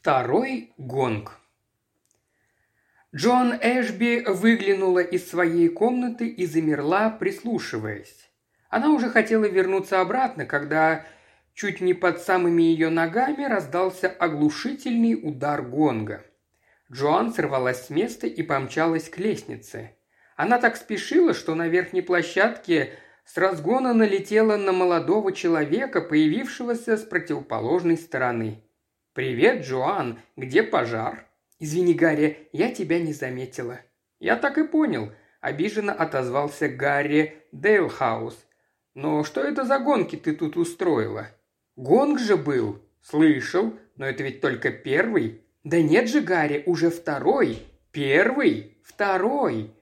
Второй гонг. Джон Эшби выглянула из своей комнаты и замерла, прислушиваясь. Она уже хотела вернуться обратно, когда чуть не под самыми ее ногами раздался оглушительный удар гонга. Джоан сорвалась с места и помчалась к лестнице. Она так спешила, что на верхней площадке с разгона налетела на молодого человека, появившегося с противоположной стороны. «Привет, Джоан, где пожар?» «Извини, Гарри, я тебя не заметила». «Я так и понял», – обиженно отозвался Гарри Дейлхаус. «Но что это за гонки ты тут устроила?» «Гонг же был». «Слышал, но это ведь только первый». «Да нет же, Гарри, уже второй». «Первый? Второй».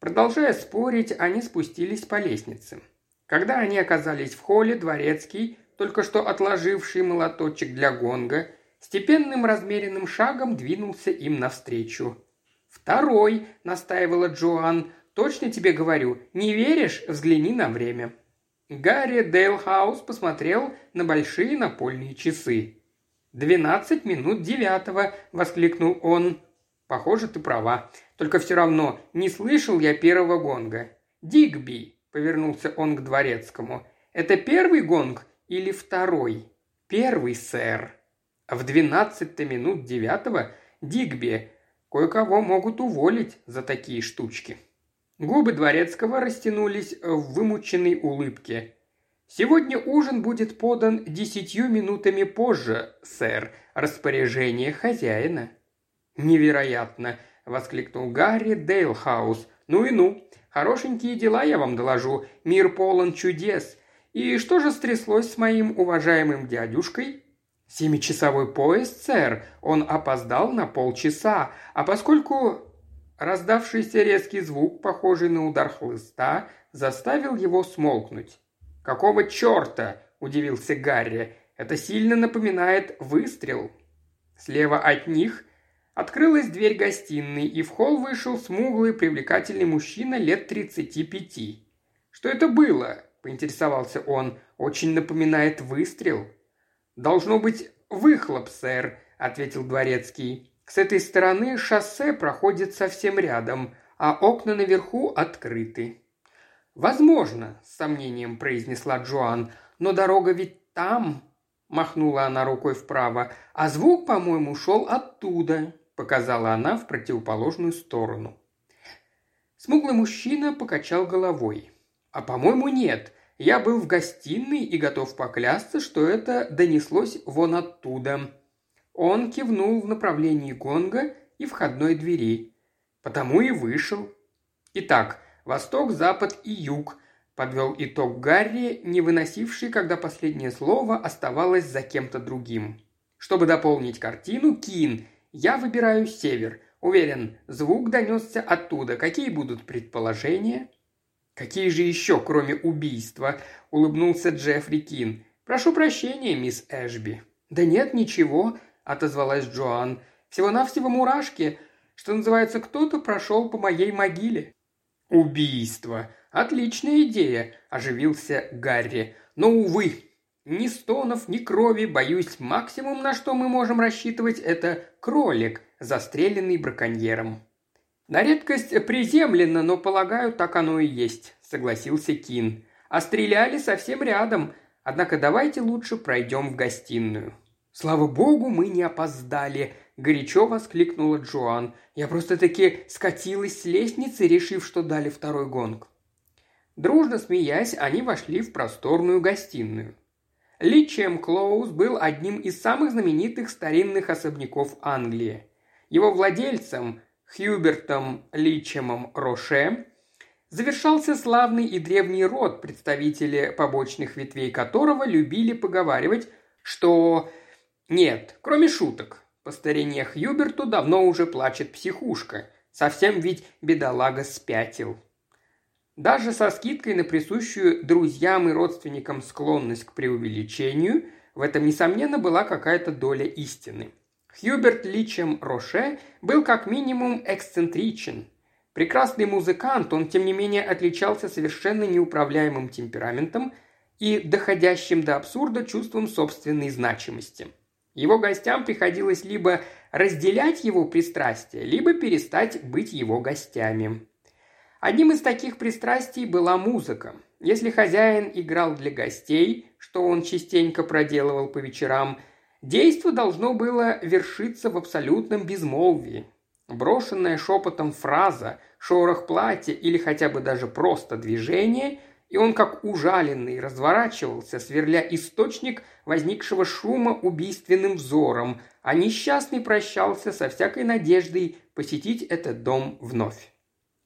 Продолжая спорить, они спустились по лестнице. Когда они оказались в холле, Дворецкий только что отложивший молоточек для гонга, степенным размеренным шагом двинулся им навстречу. «Второй», — настаивала Джоан, — «точно тебе говорю, не веришь? Взгляни на время». Гарри Дейлхаус посмотрел на большие напольные часы. «Двенадцать минут девятого», — воскликнул он. «Похоже, ты права. Только все равно не слышал я первого гонга». «Дигби», — повернулся он к дворецкому, — «это первый гонг или второй?» «Первый, сэр». В двенадцать минут девятого Дигби кое-кого могут уволить за такие штучки. Губы дворецкого растянулись в вымученной улыбке. «Сегодня ужин будет подан десятью минутами позже, сэр. Распоряжение хозяина». «Невероятно!» – воскликнул Гарри Дейлхаус. «Ну и ну! Хорошенькие дела я вам доложу. Мир полон чудес. И что же стряслось с моим уважаемым дядюшкой?» «Семичасовой поезд, сэр. Он опоздал на полчаса. А поскольку раздавшийся резкий звук, похожий на удар хлыста, заставил его смолкнуть. «Какого черта?» – удивился Гарри. «Это сильно напоминает выстрел». Слева от них открылась дверь гостиной, и в холл вышел смуглый привлекательный мужчина лет тридцати пяти. «Что это было?» – поинтересовался он. «Очень напоминает выстрел». «Должно быть выхлоп, сэр», – ответил дворецкий. «С этой стороны шоссе проходит совсем рядом, а окна наверху открыты». «Возможно», – с сомнением произнесла Джоан, – «но дорога ведь там», – махнула она рукой вправо, – «а звук, по-моему, шел оттуда», – показала она в противоположную сторону. Смуглый мужчина покачал головой. «А по-моему, нет. Я был в гостиной и готов поклясться, что это донеслось вон оттуда. Он кивнул в направлении гонга и входной двери. Потому и вышел. Итак, восток, запад и юг, подвел итог Гарри, не выносивший, когда последнее слово оставалось за кем-то другим. Чтобы дополнить картину, Кин, я выбираю север. Уверен, звук донесся оттуда. Какие будут предположения? «Какие же еще, кроме убийства?» – улыбнулся Джеффри Кин. «Прошу прощения, мисс Эшби». «Да нет, ничего», – отозвалась Джоан. «Всего-навсего мурашки. Что называется, кто-то прошел по моей могиле». «Убийство! Отличная идея!» – оживился Гарри. «Но, увы, ни стонов, ни крови, боюсь, максимум, на что мы можем рассчитывать, это кролик, застреленный браконьером». «На редкость приземленно, но, полагаю, так оно и есть», – согласился Кин. «А стреляли совсем рядом, однако давайте лучше пройдем в гостиную». «Слава богу, мы не опоздали», – горячо воскликнула Джоан. «Я просто-таки скатилась с лестницы, решив, что дали второй гонг». Дружно смеясь, они вошли в просторную гостиную. Личем Клоуз был одним из самых знаменитых старинных особняков Англии. Его владельцем, Хьюбертом Личемом Роше, завершался славный и древний род, представители побочных ветвей которого любили поговаривать, что нет, кроме шуток, по старине Хьюберту давно уже плачет психушка, совсем ведь бедолага спятил. Даже со скидкой на присущую друзьям и родственникам склонность к преувеличению, в этом, несомненно, была какая-то доля истины. Хьюберт Личем Роше был как минимум эксцентричен. Прекрасный музыкант, он тем не менее отличался совершенно неуправляемым темпераментом и доходящим до абсурда чувством собственной значимости. Его гостям приходилось либо разделять его пристрастие, либо перестать быть его гостями. Одним из таких пристрастий была музыка. Если хозяин играл для гостей, что он частенько проделывал по вечерам, действо должно было вершиться в абсолютном безмолвии. Брошенная шепотом фраза, шорох платья или хотя бы даже просто движение, и он как ужаленный разворачивался, сверля источник возникшего шума убийственным взором, а несчастный прощался со всякой надеждой посетить этот дом вновь.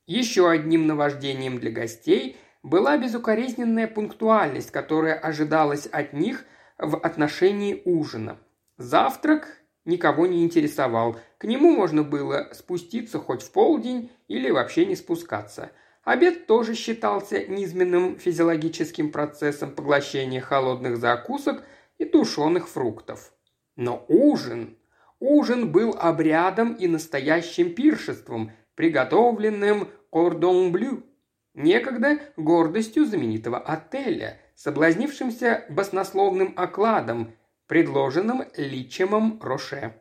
Еще одним наваждением для гостей была безукоризненная пунктуальность, которая ожидалась от них в отношении ужина. Завтрак никого не интересовал, к нему можно было спуститься хоть в полдень или вообще не спускаться. Обед тоже считался низменным физиологическим процессом поглощения холодных закусок и тушеных фруктов. Но ужин, ужин был обрядом и настоящим пиршеством, приготовленным кордон блю, некогда гордостью знаменитого отеля, соблазнившимся баснословным окладом, предложенным Личемом Роше.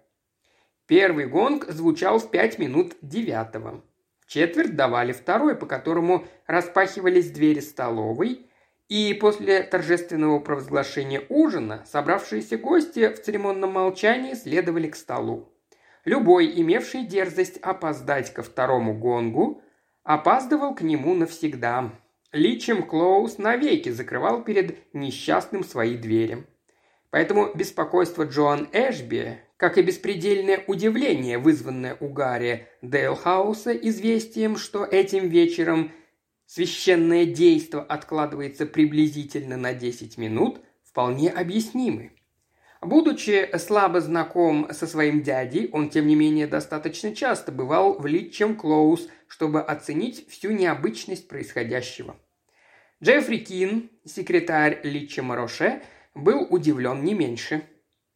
Первый гонг звучал в пять минут девятого. четверть давали второй, по которому распахивались двери столовой, и после торжественного провозглашения ужина собравшиеся гости в церемонном молчании следовали к столу. Любой, имевший дерзость опоздать ко второму гонгу, опаздывал к нему навсегда. Личем Клоус навеки закрывал перед несчастным свои двери. Поэтому беспокойство Джоан Эшби, как и беспредельное удивление, вызванное у Гарри Дейлхауса известием, что этим вечером священное действо откладывается приблизительно на 10 минут, вполне объяснимы. Будучи слабо знаком со своим дядей, он, тем не менее, достаточно часто бывал в Литчем Клоус, чтобы оценить всю необычность происходящего. Джеффри Кин, секретарь Литчема Роше, был удивлен не меньше.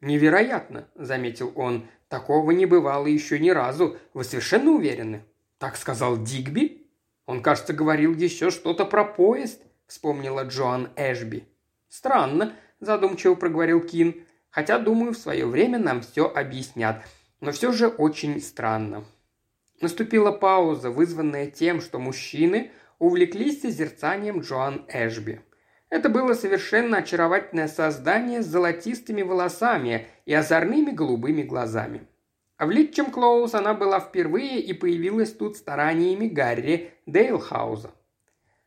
«Невероятно», – заметил он, – «такого не бывало еще ни разу. Вы совершенно уверены?» «Так сказал Дигби?» «Он, кажется, говорил еще что-то про поезд», – вспомнила Джоан Эшби. «Странно», – задумчиво проговорил Кин. Хотя, думаю, в свое время нам все объяснят. Но все же очень странно. Наступила пауза, вызванная тем, что мужчины увлеклись созерцанием Джоан Эшби. Это было совершенно очаровательное создание с золотистыми волосами и озорными голубыми глазами. В Литчем Клоус она была впервые и появилась тут стараниями Гарри Дейлхауза.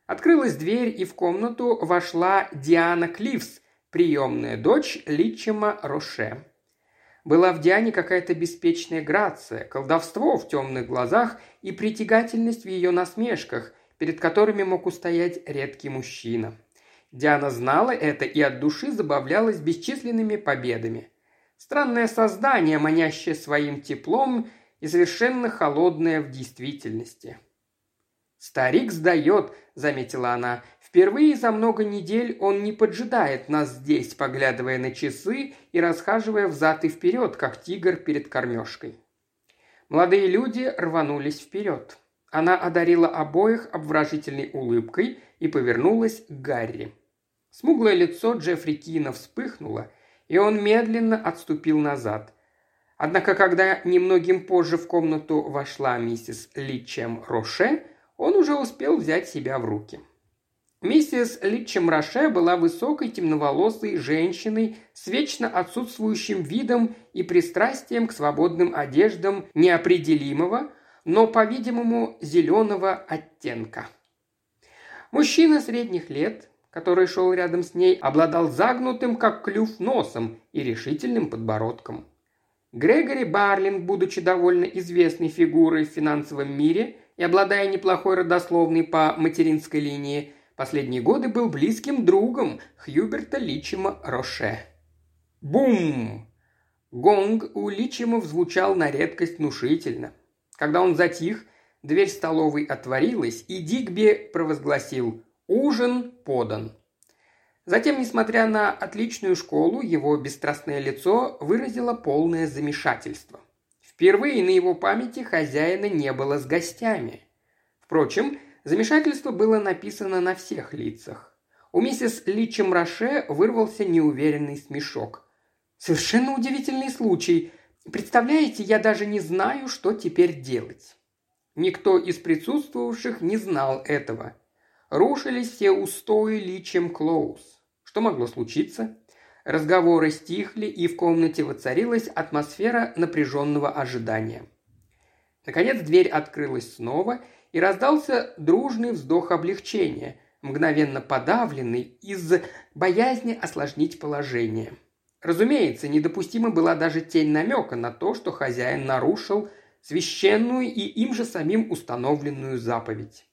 Открылась дверь, и в комнату вошла Диана Кливс приемная дочь Личима Роше. Была в Диане какая-то беспечная грация, колдовство в темных глазах и притягательность в ее насмешках, перед которыми мог устоять редкий мужчина. Диана знала это и от души забавлялась бесчисленными победами. Странное создание, манящее своим теплом и совершенно холодное в действительности. «Старик сдает», — заметила она, Впервые за много недель он не поджидает нас здесь, поглядывая на часы и расхаживая взад и вперед, как тигр перед кормежкой. Молодые люди рванулись вперед. Она одарила обоих обворожительной улыбкой и повернулась к Гарри. Смуглое лицо Джеффри Кина вспыхнуло, и он медленно отступил назад. Однако, когда немногим позже в комнату вошла миссис Личем Роше, он уже успел взять себя в руки. Миссис Литчем Роше была высокой темноволосой женщиной с вечно отсутствующим видом и пристрастием к свободным одеждам неопределимого, но, по-видимому, зеленого оттенка. Мужчина средних лет, который шел рядом с ней, обладал загнутым, как клюв, носом и решительным подбородком. Грегори Барлинг, будучи довольно известной фигурой в финансовом мире и обладая неплохой родословной по материнской линии, Последние годы был близким другом Хьюберта Личима Роше. Бум! Гонг у Личимов звучал на редкость внушительно. Когда он затих, дверь столовой отворилась, и Дигби провозгласил «Ужин подан». Затем, несмотря на отличную школу, его бесстрастное лицо выразило полное замешательство. Впервые на его памяти хозяина не было с гостями. Впрочем, Замешательство было написано на всех лицах. У миссис Личем Роше вырвался неуверенный смешок. Совершенно удивительный случай. Представляете, я даже не знаю, что теперь делать. Никто из присутствовавших не знал этого. Рушились все устои Личем Клоус. Что могло случиться? Разговоры стихли, и в комнате воцарилась атмосфера напряженного ожидания. Наконец дверь открылась снова, и раздался дружный вздох облегчения, мгновенно подавленный из боязни осложнить положение. Разумеется, недопустима была даже тень намека на то, что хозяин нарушил священную и им же самим установленную заповедь.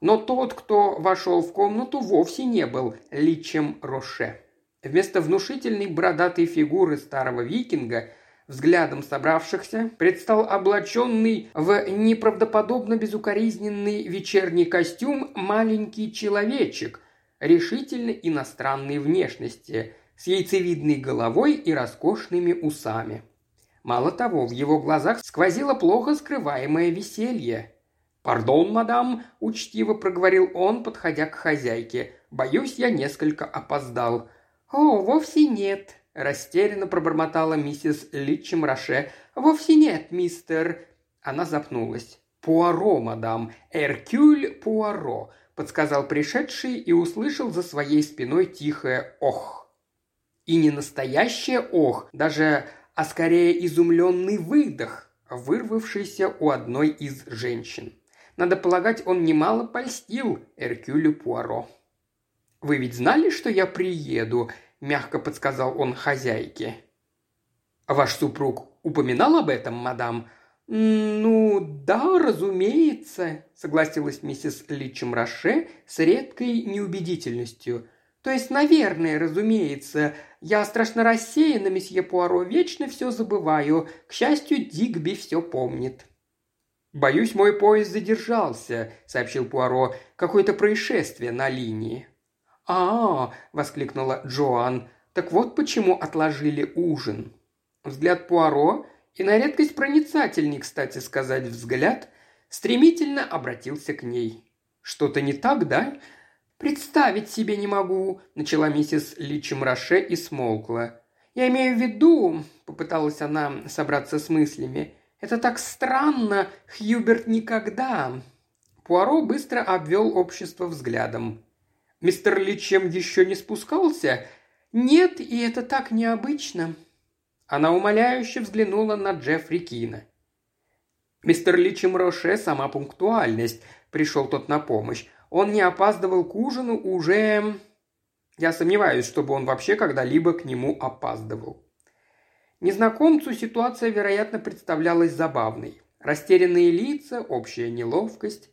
Но тот, кто вошел в комнату, вовсе не был Личем Роше. Вместо внушительной бородатой фигуры старого викинга – взглядом собравшихся предстал облаченный в неправдоподобно безукоризненный вечерний костюм маленький человечек решительно иностранной внешности, с яйцевидной головой и роскошными усами. Мало того, в его глазах сквозило плохо скрываемое веселье. «Пардон, мадам», – учтиво проговорил он, подходя к хозяйке. «Боюсь, я несколько опоздал». «О, вовсе нет», – растерянно пробормотала миссис Литчем Роше. «Вовсе нет, мистер...» Она запнулась. «Пуаро, мадам, Эркюль Пуаро», – подсказал пришедший и услышал за своей спиной тихое «ох». И не настоящее «ох», даже, а скорее изумленный выдох, вырвавшийся у одной из женщин. Надо полагать, он немало польстил Эркюлю Пуаро. «Вы ведь знали, что я приеду?» Мягко подсказал он хозяйке. «Ваш супруг упоминал об этом, мадам?» «Ну, да, разумеется», – согласилась миссис Личем Роше с редкой неубедительностью. «То есть, наверное, разумеется. Я страшно рассеяна, месье Пуаро, вечно все забываю. К счастью, Дигби все помнит». «Боюсь, мой поезд задержался», – сообщил Пуаро. «Какое-то происшествие на линии». «А, – воскликнула Джоан, – так вот почему отложили ужин». Взгляд Пуаро, и на редкость проницательный, кстати сказать, взгляд, стремительно обратился к ней. «Что-то не так, да?» «Представить себе не могу», – начала миссис Личем Роше и смолкла. «Я имею в виду», – попыталась она собраться с мыслями, – «это так странно, Хьюберт никогда». Пуаро быстро обвел общество взглядом. Мистер Личем еще не спускался? Нет, и это так необычно. Она умоляюще взглянула на Джеффри Кина. Мистер Личем Роше – сама пунктуальность. Пришел тот на помощь. Он не опаздывал к ужину уже... Я сомневаюсь, чтобы он вообще когда-либо к нему опаздывал. Незнакомцу ситуация, вероятно, представлялась забавной. Растерянные лица, общая неловкость.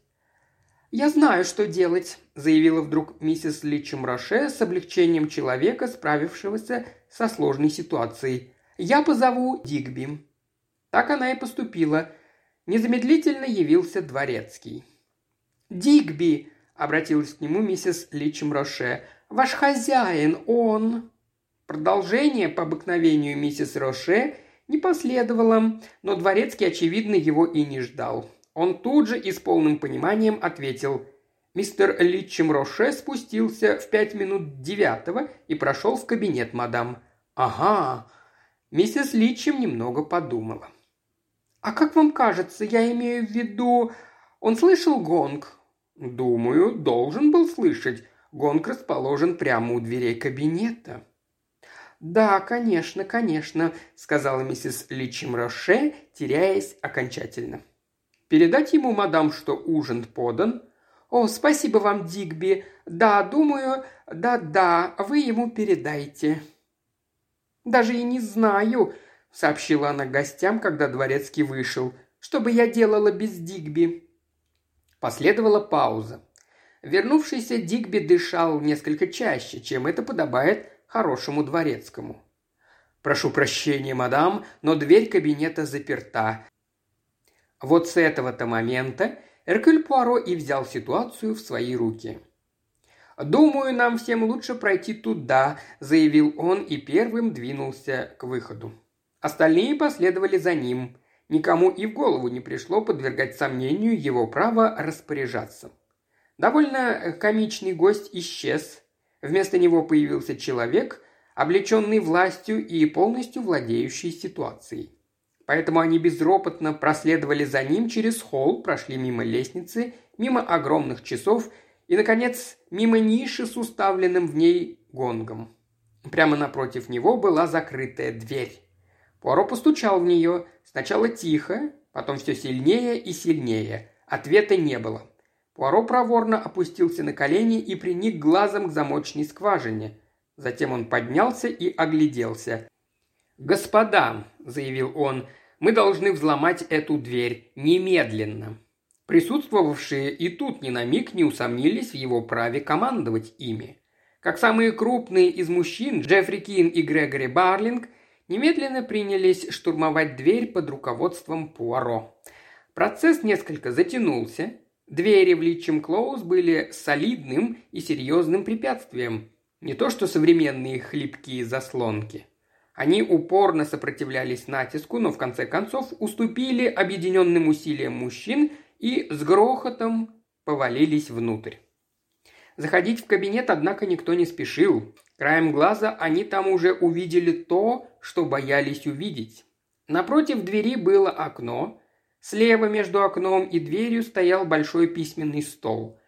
«Я знаю, что делать», – заявила вдруг миссис Личем Роше с облегчением человека, справившегося со сложной ситуацией. «Я позову Дигби». Так она и поступила. Незамедлительно явился дворецкий. «Дигби», – обратилась к нему миссис Личем Роше, – «ваш хозяин, он...» Продолжение по обыкновению миссис Роше не последовало, но дворецкий, очевидно, его и не ждал. Он тут же и с полным пониманием ответил. Мистер Литчем Роше спустился в пять минут девятого и прошел в кабинет мадам. «Ага». Миссис Литчем немного подумала. «А как вам кажется, я имею в виду... Он слышал гонг?» «Думаю, должен был слышать. Гонг расположен прямо у дверей кабинета». «Да, конечно, конечно», — сказала миссис Личим Роше, теряясь окончательно. Передать ему, мадам, что ужин подан?» «О, спасибо вам, Дигби. Да, думаю, да-да, вы ему передайте». «Даже и не знаю», — сообщила она гостям, когда дворецкий вышел. «Что бы я делала без Дигби?» Последовала пауза. Вернувшийся Дигби дышал несколько чаще, чем это подобает хорошему дворецкому. «Прошу прощения, мадам, но дверь кабинета заперта. Вот с этого-то момента Эркюль Пуаро и взял ситуацию в свои руки. «Думаю, нам всем лучше пройти туда», – заявил он и первым двинулся к выходу. Остальные последовали за ним. Никому и в голову не пришло подвергать сомнению его право распоряжаться. Довольно комичный гость исчез. Вместо него появился человек, облеченный властью и полностью владеющий ситуацией. Поэтому они безропотно проследовали за ним через холл, прошли мимо лестницы, мимо огромных часов и, наконец, мимо ниши с уставленным в ней гонгом. Прямо напротив него была закрытая дверь. Пуаро постучал в нее, сначала тихо, потом все сильнее и сильнее. Ответа не было. Пуаро проворно опустился на колени и приник глазом к замочной скважине. Затем он поднялся и огляделся. «Господа», — заявил он, мы должны взломать эту дверь немедленно». Присутствовавшие и тут ни на миг не усомнились в его праве командовать ими. Как самые крупные из мужчин, Джеффри Кин и Грегори Барлинг немедленно принялись штурмовать дверь под руководством Пуаро. Процесс несколько затянулся. Двери в Литчем Клоуз были солидным и серьезным препятствием. Не то что современные хлипкие заслонки. Они упорно сопротивлялись натиску, но в конце концов уступили объединенным усилиям мужчин и с грохотом повалились внутрь. Заходить в кабинет, однако, никто не спешил. Краем глаза они там уже увидели то, что боялись увидеть. Напротив двери было окно. Слева между окном и дверью стоял большой письменный стол.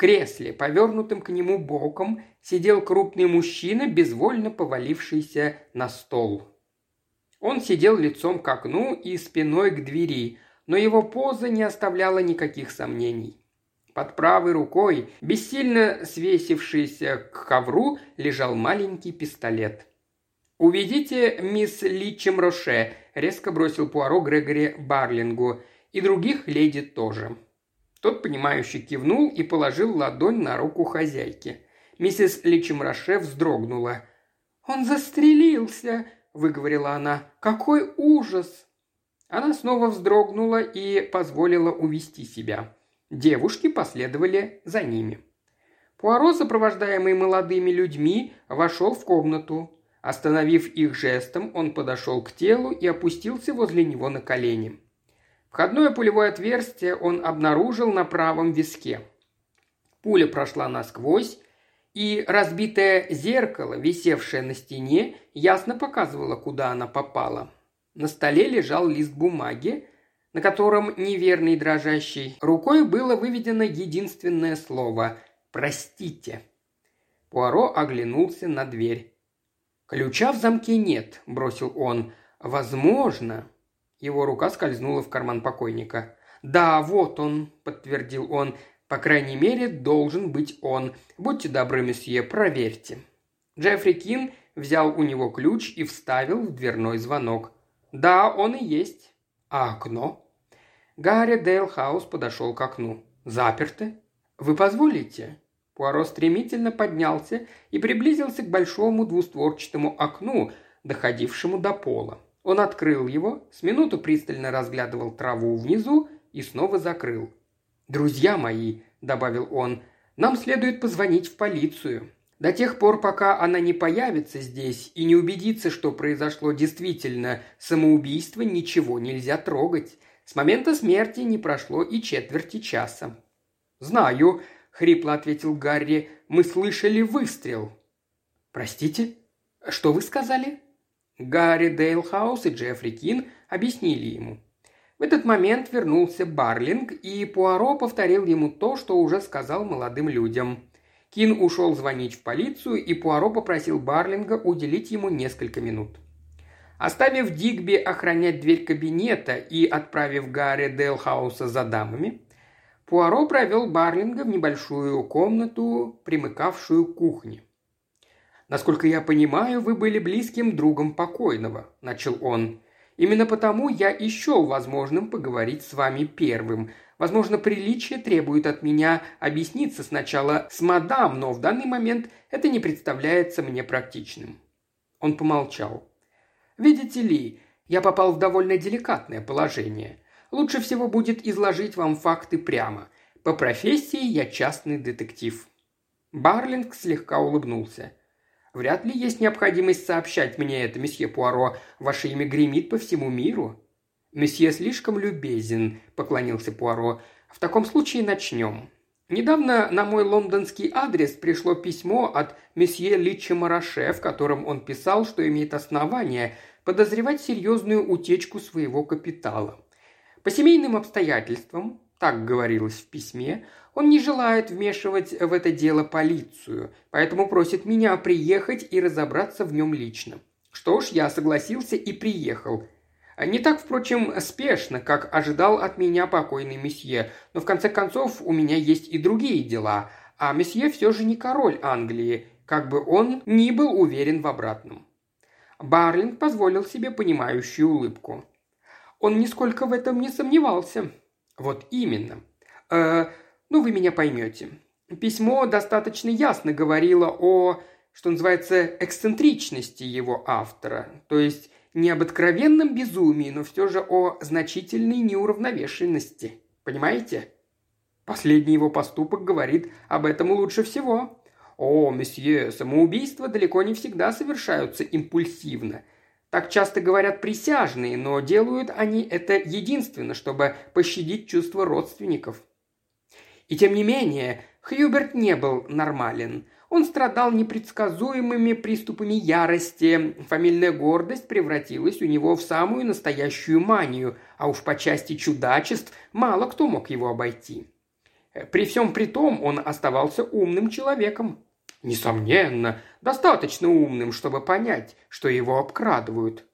Кресле, повернутым к нему боком, сидел крупный мужчина, безвольно повалившийся на стол. Он сидел лицом к окну и спиной к двери, но его поза не оставляла никаких сомнений. Под правой рукой, бессильно свесившийся к ковру, лежал маленький пистолет. «Уведите мисс Личем Роше», – резко бросил Пуаро Грегори Барлингу, – «и других леди тоже». Тот, понимающе кивнул и положил ладонь на руку хозяйки. Миссис Личемраше вздрогнула. «Он застрелился!» – выговорила она. «Какой ужас!» Она снова вздрогнула и позволила увести себя. Девушки последовали за ними. Пуаро, сопровождаемый молодыми людьми, вошел в комнату. Остановив их жестом, он подошел к телу и опустился возле него на колени. Входное пулевое отверстие он обнаружил на правом виске. Пуля прошла насквозь, и разбитое зеркало, висевшее на стене, ясно показывало, куда она попала. На столе лежал лист бумаги, на котором неверной дрожащей рукой было выведено единственное слово «Простите». Пуаро оглянулся на дверь. «Ключа в замке нет», – бросил он. «Возможно», его рука скользнула в карман покойника. «Да, вот он», – подтвердил он. «По крайней мере, должен быть он. Будьте добры, месье, проверьте». Джеффри Кин взял у него ключ и вставил в дверной звонок. «Да, он и есть». «А окно?» Гарри Дейлхаус подошел к окну. «Заперты?» «Вы позволите?» Пуаро стремительно поднялся и приблизился к большому двустворчатому окну, доходившему до пола. Он открыл его, с минуту пристально разглядывал траву внизу и снова закрыл. «Друзья мои», – добавил он, – «нам следует позвонить в полицию. До тех пор, пока она не появится здесь и не убедится, что произошло действительно самоубийство, ничего нельзя трогать. С момента смерти не прошло и четверти часа». «Знаю», – хрипло ответил Гарри, – «мы слышали выстрел». «Простите? Что вы сказали?» Гарри Дейлхаус и Джеффри Кин объяснили ему. В этот момент вернулся Барлинг, и Пуаро повторил ему то, что уже сказал молодым людям. Кин ушел звонить в полицию, и Пуаро попросил Барлинга уделить ему несколько минут. Оставив Дигби охранять дверь кабинета и отправив Гарри Дейлхауса за дамами, Пуаро провел Барлинга в небольшую комнату, примыкавшую к кухне. «Насколько я понимаю, вы были близким другом покойного», – начал он. «Именно потому я и возможным поговорить с вами первым. Возможно, приличие требует от меня объясниться сначала с мадам, но в данный момент это не представляется мне практичным». Он помолчал. «Видите ли, я попал в довольно деликатное положение. Лучше всего будет изложить вам факты прямо. По профессии я частный детектив». Барлинг слегка улыбнулся. Вряд ли есть необходимость сообщать мне это, месье Пуаро. Ваше имя гремит по всему миру». «Месье слишком любезен», – поклонился Пуаро. «В таком случае начнем. Недавно на мой лондонский адрес пришло письмо от месье Личи Мараше, в котором он писал, что имеет основания подозревать серьезную утечку своего капитала. По семейным обстоятельствам, так говорилось в письме, он не желает вмешивать в это дело полицию, поэтому просит меня приехать и разобраться в нем лично. Что ж, я согласился и приехал. Не так, впрочем, спешно, как ожидал от меня покойный месье, но в конце концов у меня есть и другие дела, а месье все же не король Англии, как бы он ни был уверен в обратном. Барлинг позволил себе понимающую улыбку. Он нисколько в этом не сомневался. Вот именно. Э, ну, вы меня поймете. Письмо достаточно ясно говорило о, что называется, эксцентричности его автора. То есть не об откровенном безумии, но все же о значительной неуравновешенности. Понимаете? Последний его поступок говорит об этом лучше всего. О, месье, самоубийства далеко не всегда совершаются импульсивно. Так часто говорят присяжные, но делают они это единственно, чтобы пощадить чувства родственников. И тем не менее, Хьюберт не был нормален. Он страдал непредсказуемыми приступами ярости. Фамильная гордость превратилась у него в самую настоящую манию, а уж по части чудачеств мало кто мог его обойти. При всем при том он оставался умным человеком. Несомненно, достаточно умным, чтобы понять, что его обкрадывают.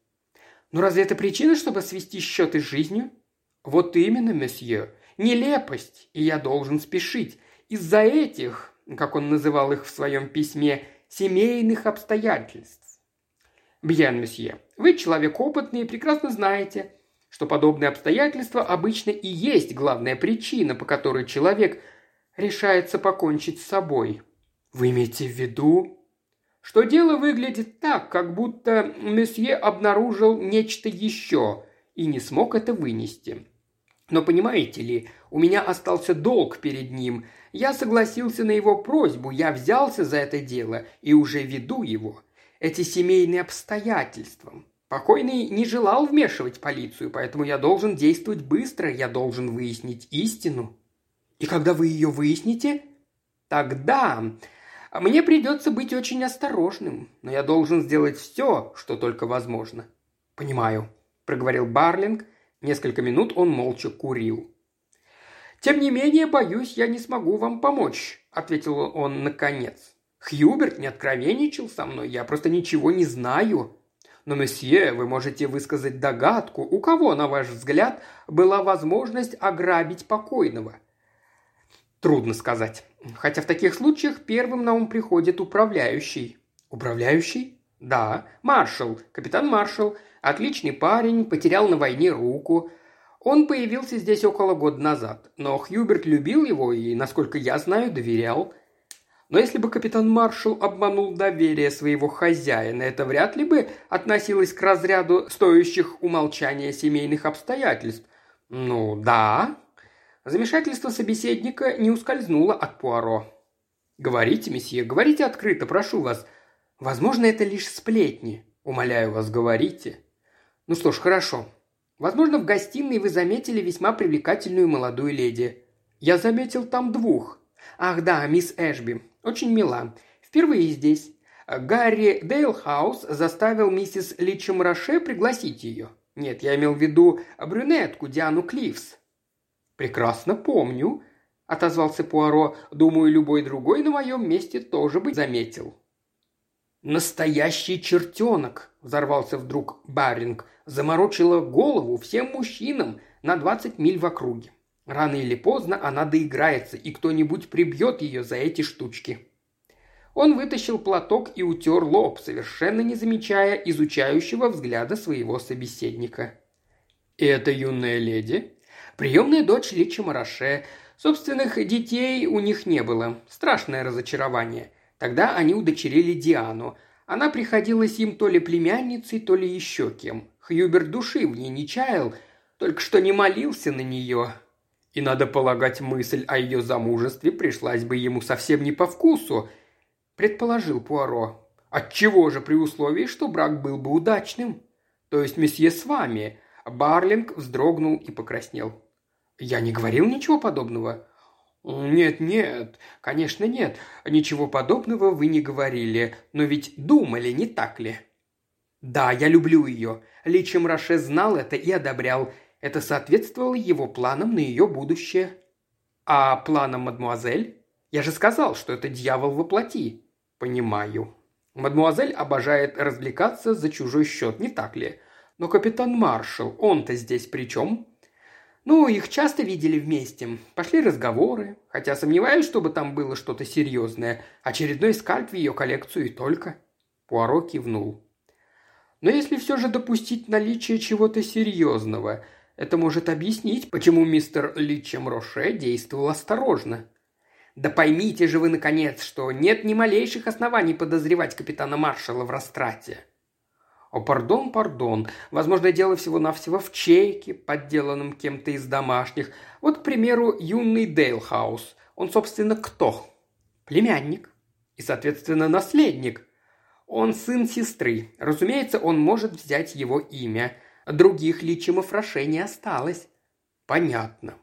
Но разве это причина, чтобы свести счеты с жизнью? Вот именно, месье. Нелепость, и я должен спешить. Из-за этих, как он называл их в своем письме, семейных обстоятельств. Бьен, месье, вы человек опытный и прекрасно знаете, что подобные обстоятельства обычно и есть главная причина, по которой человек решается покончить с собой. Вы имеете в виду, что дело выглядит так, как будто месье обнаружил нечто еще и не смог это вынести. Но понимаете ли, у меня остался долг перед ним. Я согласился на его просьбу, я взялся за это дело и уже веду его. Эти семейные обстоятельства. Покойный не желал вмешивать полицию, поэтому я должен действовать быстро, я должен выяснить истину. И когда вы ее выясните? Тогда а мне придется быть очень осторожным, но я должен сделать все, что только возможно». «Понимаю», – проговорил Барлинг. Несколько минут он молча курил. «Тем не менее, боюсь, я не смогу вам помочь», – ответил он наконец. «Хьюберт не откровенничал со мной, я просто ничего не знаю. Но, месье, вы можете высказать догадку, у кого, на ваш взгляд, была возможность ограбить покойного – Трудно сказать. Хотя в таких случаях первым на ум приходит управляющий. Управляющий? Да, маршал, капитан маршал. Отличный парень, потерял на войне руку. Он появился здесь около года назад, но Хьюберт любил его и, насколько я знаю, доверял. Но если бы капитан Маршал обманул доверие своего хозяина, это вряд ли бы относилось к разряду стоящих умолчания семейных обстоятельств. Ну да, Замешательство собеседника не ускользнуло от Пуаро. «Говорите, месье, говорите открыто, прошу вас. Возможно, это лишь сплетни. Умоляю вас, говорите». «Ну что ж, хорошо. Возможно, в гостиной вы заметили весьма привлекательную молодую леди. Я заметил там двух. Ах да, мисс Эшби. Очень мила. Впервые здесь. Гарри Дейлхаус заставил миссис Личем Роше пригласить ее. Нет, я имел в виду брюнетку Диану Кливс. «Прекрасно помню», – отозвался Пуаро. «Думаю, любой другой на моем месте тоже бы заметил». «Настоящий чертенок!» – взорвался вдруг Баринг. «Заморочила голову всем мужчинам на двадцать миль в округе. Рано или поздно она доиграется, и кто-нибудь прибьет ее за эти штучки». Он вытащил платок и утер лоб, совершенно не замечая изучающего взгляда своего собеседника. «И эта юная леди?» Приемная дочь Личи Мараше. Собственных детей у них не было. Страшное разочарование. Тогда они удочерили Диану. Она приходилась им то ли племянницей, то ли еще кем. Хьюберт души в ней не чаял, только что не молился на нее. И, надо полагать, мысль о ее замужестве пришлась бы ему совсем не по вкусу, предположил Пуаро. Отчего же при условии, что брак был бы удачным? То есть месье с вами. Барлинг вздрогнул и покраснел. «Я не говорил ничего подобного». «Нет, нет, конечно нет. Ничего подобного вы не говорили. Но ведь думали, не так ли?» «Да, я люблю ее. Личем Роше знал это и одобрял. Это соответствовало его планам на ее будущее». «А планам мадмуазель? Я же сказал, что это дьявол воплоти». «Понимаю. Мадмуазель обожает развлекаться за чужой счет, не так ли? Но капитан Маршал, он-то здесь при чем?» Ну, их часто видели вместе. Пошли разговоры, хотя сомневаюсь, чтобы там было что-то серьезное. Очередной скальп в ее коллекцию и только. Пуаро кивнул. Но если все же допустить наличие чего-то серьезного, это может объяснить, почему мистер Личем Роше действовал осторожно. Да поймите же вы, наконец, что нет ни малейших оснований подозревать капитана Маршала в растрате. О, пардон, пардон. Возможно, дело всего-навсего в чеке, подделанном кем-то из домашних. Вот, к примеру, юный Дейлхаус. Он, собственно, кто? Племянник. И, соответственно, наследник. Он сын сестры. Разумеется, он может взять его имя. Других личимов Роше не осталось. Понятно.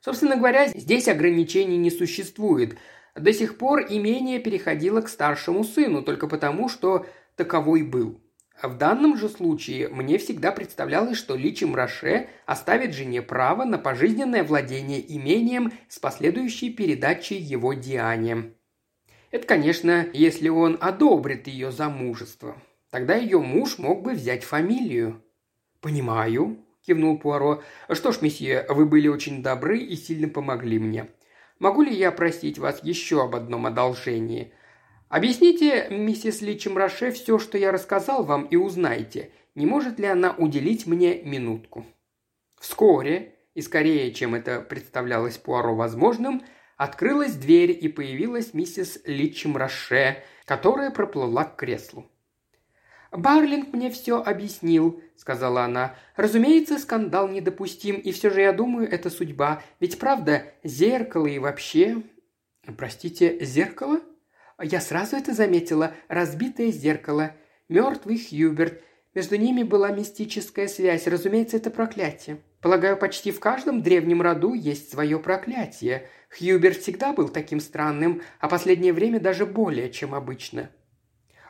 Собственно говоря, здесь ограничений не существует. До сих пор имение переходило к старшему сыну только потому, что таковой был – в данном же случае мне всегда представлялось, что Личи Мраше оставит жене право на пожизненное владение имением с последующей передачей его Диане. Это, конечно, если он одобрит ее замужество. Тогда ее муж мог бы взять фамилию. «Понимаю», – кивнул Пуаро. «Что ж, месье, вы были очень добры и сильно помогли мне. Могу ли я просить вас еще об одном одолжении? Объясните, миссис Личемраше, все, что я рассказал вам, и узнайте, не может ли она уделить мне минутку». Вскоре, и скорее, чем это представлялось Пуаро возможным, открылась дверь и появилась миссис Личемраше, которая проплыла к креслу. «Барлинг мне все объяснил», — сказала она. «Разумеется, скандал недопустим, и все же я думаю, это судьба. Ведь правда, зеркало и вообще...» «Простите, зеркало?» Я сразу это заметила. Разбитое зеркало. Мертвый Хьюберт. Между ними была мистическая связь. Разумеется, это проклятие. Полагаю, почти в каждом древнем роду есть свое проклятие. Хьюберт всегда был таким странным, а последнее время даже более, чем обычно.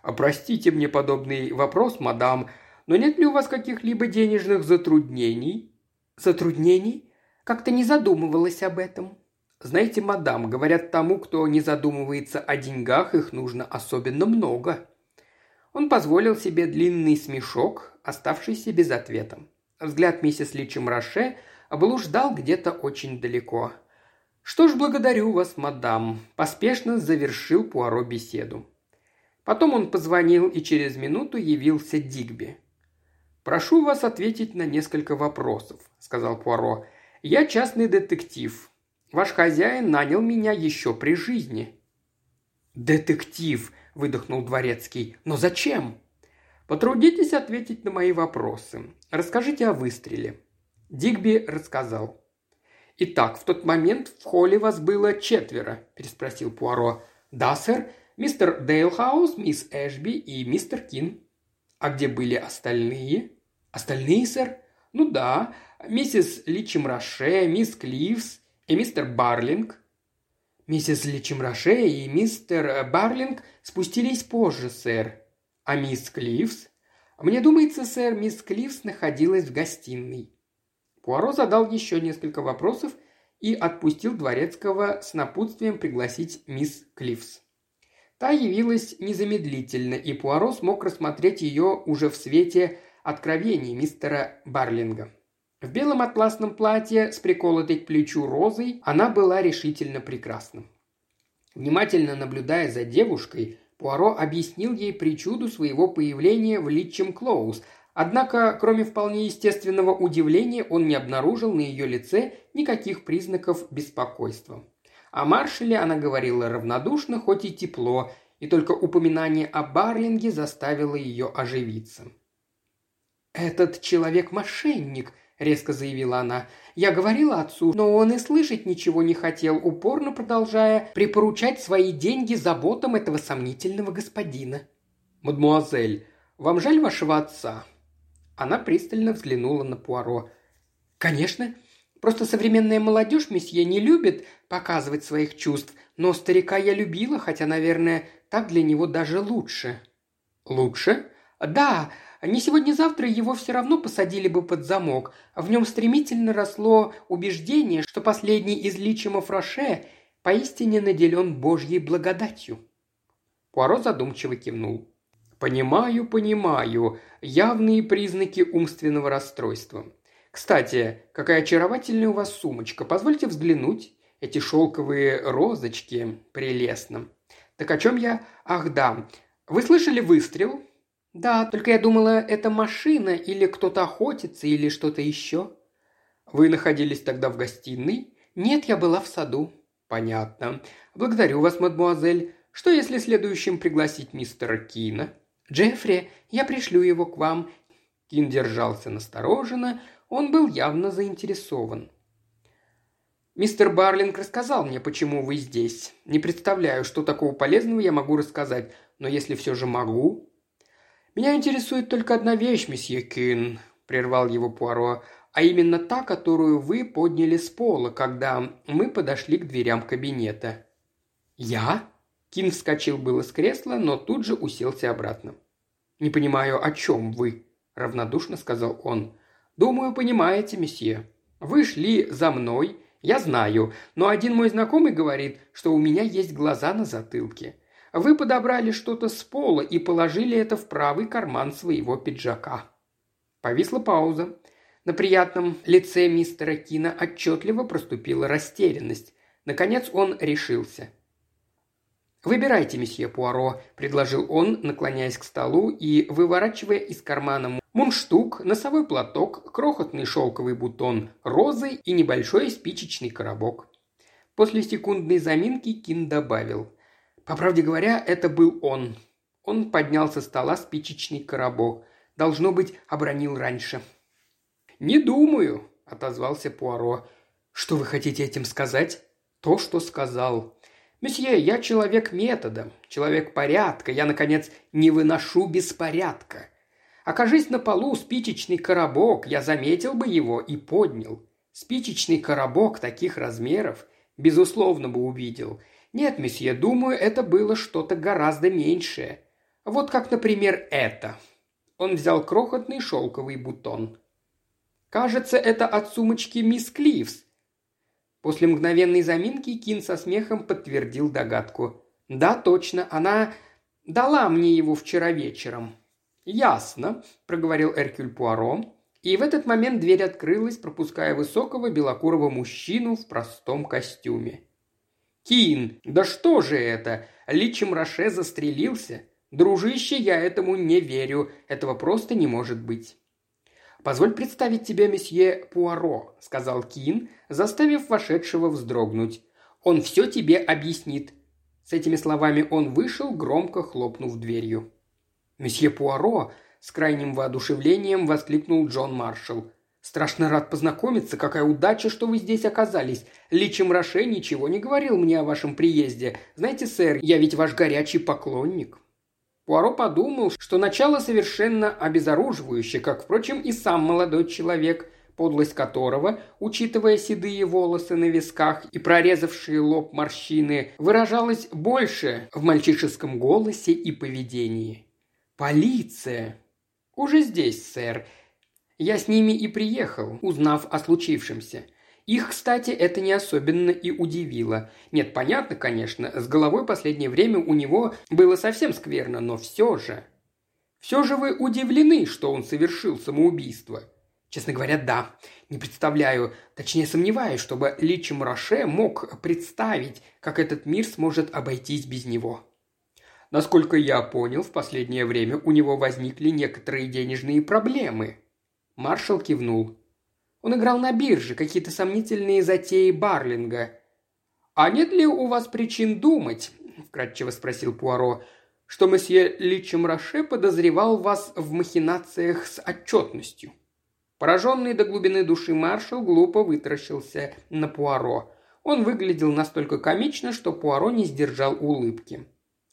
Простите мне подобный вопрос, мадам, но нет ли у вас каких-либо денежных затруднений? Затруднений? Как-то не задумывалась об этом. Знаете, мадам, говорят тому, кто не задумывается о деньгах, их нужно особенно много. Он позволил себе длинный смешок, оставшийся без ответа. Взгляд миссис Личем Роше блуждал где-то очень далеко. «Что ж, благодарю вас, мадам», – поспешно завершил Пуаро беседу. Потом он позвонил и через минуту явился Дигби. «Прошу вас ответить на несколько вопросов», – сказал Пуаро. «Я частный детектив. Ваш хозяин нанял меня еще при жизни». «Детектив», – выдохнул дворецкий. «Но зачем?» «Потрудитесь ответить на мои вопросы. Расскажите о выстреле». Дигби рассказал. «Итак, в тот момент в холле вас было четверо», – переспросил Пуаро. «Да, сэр. Мистер Дейлхаус, мисс Эшби и мистер Кин». «А где были остальные?» «Остальные, сэр?» «Ну да. Миссис Личимраше, мисс Кливс и мистер Барлинг. Миссис Личимраше и мистер Барлинг спустились позже, сэр. А мисс Клифс? Мне думается, сэр, мисс Клифс находилась в гостиной. Пуаро задал еще несколько вопросов и отпустил Дворецкого с напутствием пригласить мисс Клифс. Та явилась незамедлительно, и Пуаро смог рассмотреть ее уже в свете откровений мистера Барлинга. В белом атласном платье с приколотой к плечу розой она была решительно прекрасна. Внимательно наблюдая за девушкой, Пуаро объяснил ей причуду своего появления в Литчем Клоус, однако, кроме вполне естественного удивления, он не обнаружил на ее лице никаких признаков беспокойства. О маршале она говорила равнодушно, хоть и тепло, и только упоминание о Барлинге заставило ее оживиться. «Этот человек – мошенник», – резко заявила она. «Я говорила отцу, но он и слышать ничего не хотел, упорно продолжая припоручать свои деньги заботам этого сомнительного господина». «Мадмуазель, вам жаль вашего отца?» Она пристально взглянула на Пуаро. «Конечно. Просто современная молодежь, месье, не любит показывать своих чувств, но старика я любила, хотя, наверное, так для него даже лучше». «Лучше?» «Да, не сегодня-завтра его все равно посадили бы под замок. В нем стремительно росло убеждение, что последний из личимов Роше поистине наделен Божьей благодатью». Пуаро задумчиво кивнул. «Понимаю, понимаю. Явные признаки умственного расстройства. Кстати, какая очаровательная у вас сумочка. Позвольте взглянуть. Эти шелковые розочки прелестно. Так о чем я? Ах, да. Вы слышали выстрел? Да, только я думала, это машина или кто-то охотится или что-то еще. Вы находились тогда в гостиной? Нет, я была в саду. Понятно. Благодарю вас, мадмуазель. Что если следующим пригласить мистера Кина? Джеффри, я пришлю его к вам. Кин держался настороженно, он был явно заинтересован. «Мистер Барлинг рассказал мне, почему вы здесь. Не представляю, что такого полезного я могу рассказать, но если все же могу...» «Меня интересует только одна вещь, месье Кин», – прервал его Пуаро, «а именно та, которую вы подняли с пола, когда мы подошли к дверям кабинета». «Я?» Кин вскочил было с кресла, но тут же уселся обратно. «Не понимаю, о чем вы?» – равнодушно сказал он. «Думаю, понимаете, месье. Вы шли за мной, я знаю, но один мой знакомый говорит, что у меня есть глаза на затылке. Вы подобрали что-то с пола и положили это в правый карман своего пиджака». Повисла пауза. На приятном лице мистера Кина отчетливо проступила растерянность. Наконец он решился. «Выбирайте, месье Пуаро», – предложил он, наклоняясь к столу и выворачивая из кармана мундштук, носовой платок, крохотный шелковый бутон розы и небольшой спичечный коробок. После секундной заминки Кин добавил. «По правде говоря, это был он». Он поднял со стола спичечный коробок. Должно быть, обронил раньше. «Не думаю», – отозвался Пуаро. «Что вы хотите этим сказать?» «То, что сказал. «Месье, я человек метода, человек порядка, я, наконец, не выношу беспорядка. Окажись на полу спичечный коробок, я заметил бы его и поднял. Спичечный коробок таких размеров, безусловно, бы увидел. Нет, месье, думаю, это было что-то гораздо меньшее. Вот как, например, это». Он взял крохотный шелковый бутон. «Кажется, это от сумочки мисс Кливс», После мгновенной заминки Кин со смехом подтвердил догадку. «Да, точно, она дала мне его вчера вечером». «Ясно», – проговорил Эркюль Пуаро. И в этот момент дверь открылась, пропуская высокого белокурого мужчину в простом костюме. «Кин, да что же это? Личем Роше застрелился? Дружище, я этому не верю. Этого просто не может быть». «Позволь представить тебе месье Пуаро», – сказал Кин, заставив вошедшего вздрогнуть. «Он все тебе объяснит». С этими словами он вышел, громко хлопнув дверью. «Месье Пуаро!» – с крайним воодушевлением воскликнул Джон Маршалл. «Страшно рад познакомиться. Какая удача, что вы здесь оказались. Личем Роше ничего не говорил мне о вашем приезде. Знаете, сэр, я ведь ваш горячий поклонник». Пуаро подумал, что начало совершенно обезоруживающее, как, впрочем, и сам молодой человек, подлость которого, учитывая седые волосы на висках и прорезавшие лоб морщины, выражалась больше в мальчишеском голосе и поведении. «Полиция!» «Уже здесь, сэр. Я с ними и приехал, узнав о случившемся. Их, кстати, это не особенно и удивило. Нет, понятно, конечно, с головой последнее время у него было совсем скверно, но все же... Все же вы удивлены, что он совершил самоубийство. Честно говоря, да. Не представляю, точнее сомневаюсь, чтобы Личи Роше мог представить, как этот мир сможет обойтись без него. Насколько я понял, в последнее время у него возникли некоторые денежные проблемы. Маршал кивнул. Он играл на бирже, какие-то сомнительные затеи Барлинга. «А нет ли у вас причин думать?» – вкратчиво спросил Пуаро, – что месье Личем Роше подозревал вас в махинациях с отчетностью. Пораженный до глубины души маршал глупо вытаращился на Пуаро. Он выглядел настолько комично, что Пуаро не сдержал улыбки.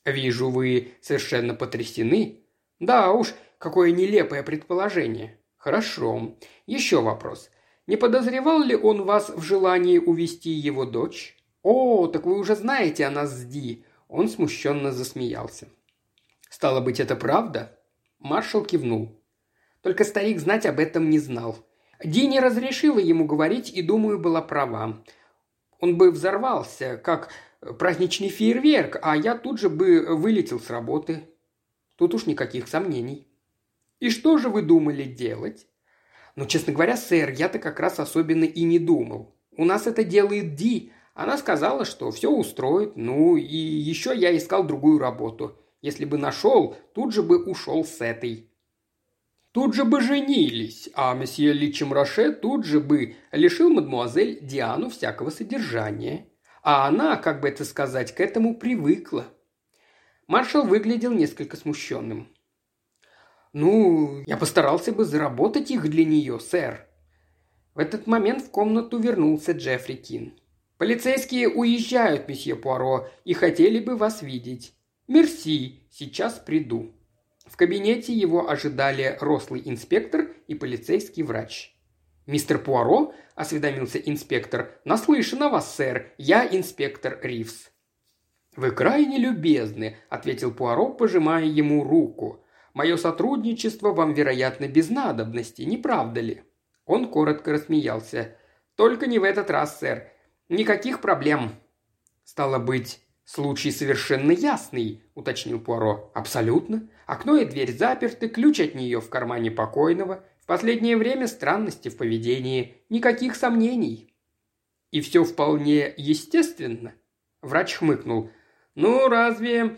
«Вижу, вы совершенно потрясены». «Да уж, какое нелепое предположение». «Хорошо. Еще вопрос. Не подозревал ли он вас в желании увести его дочь? О, так вы уже знаете о нас с Ди. Он смущенно засмеялся. Стало быть, это правда? Маршал кивнул. Только старик знать об этом не знал. Ди не разрешила ему говорить и, думаю, была права. Он бы взорвался, как праздничный фейерверк, а я тут же бы вылетел с работы. Тут уж никаких сомнений. И что же вы думали делать? Ну, честно говоря, сэр, я-то как раз особенно и не думал. У нас это делает Ди. Она сказала, что все устроит. Ну, и еще я искал другую работу. Если бы нашел, тут же бы ушел с этой. Тут же бы женились, а месье Личем Роше тут же бы лишил мадмуазель Диану всякого содержания. А она, как бы это сказать, к этому привыкла. Маршал выглядел несколько смущенным. «Ну, я постарался бы заработать их для нее, сэр». В этот момент в комнату вернулся Джеффри Кин. «Полицейские уезжают, месье Пуаро, и хотели бы вас видеть. Мерси, сейчас приду». В кабинете его ожидали рослый инспектор и полицейский врач. «Мистер Пуаро?» – осведомился инспектор. «Наслышан о вас, сэр. Я инспектор Ривз». «Вы крайне любезны», – ответил Пуаро, пожимая ему руку. Мое сотрудничество вам, вероятно, без надобности, не правда ли?» Он коротко рассмеялся. «Только не в этот раз, сэр. Никаких проблем». «Стало быть, случай совершенно ясный», – уточнил Пуаро. «Абсолютно. Окно и дверь заперты, ключ от нее в кармане покойного. В последнее время странности в поведении. Никаких сомнений». «И все вполне естественно?» Врач хмыкнул. «Ну, разве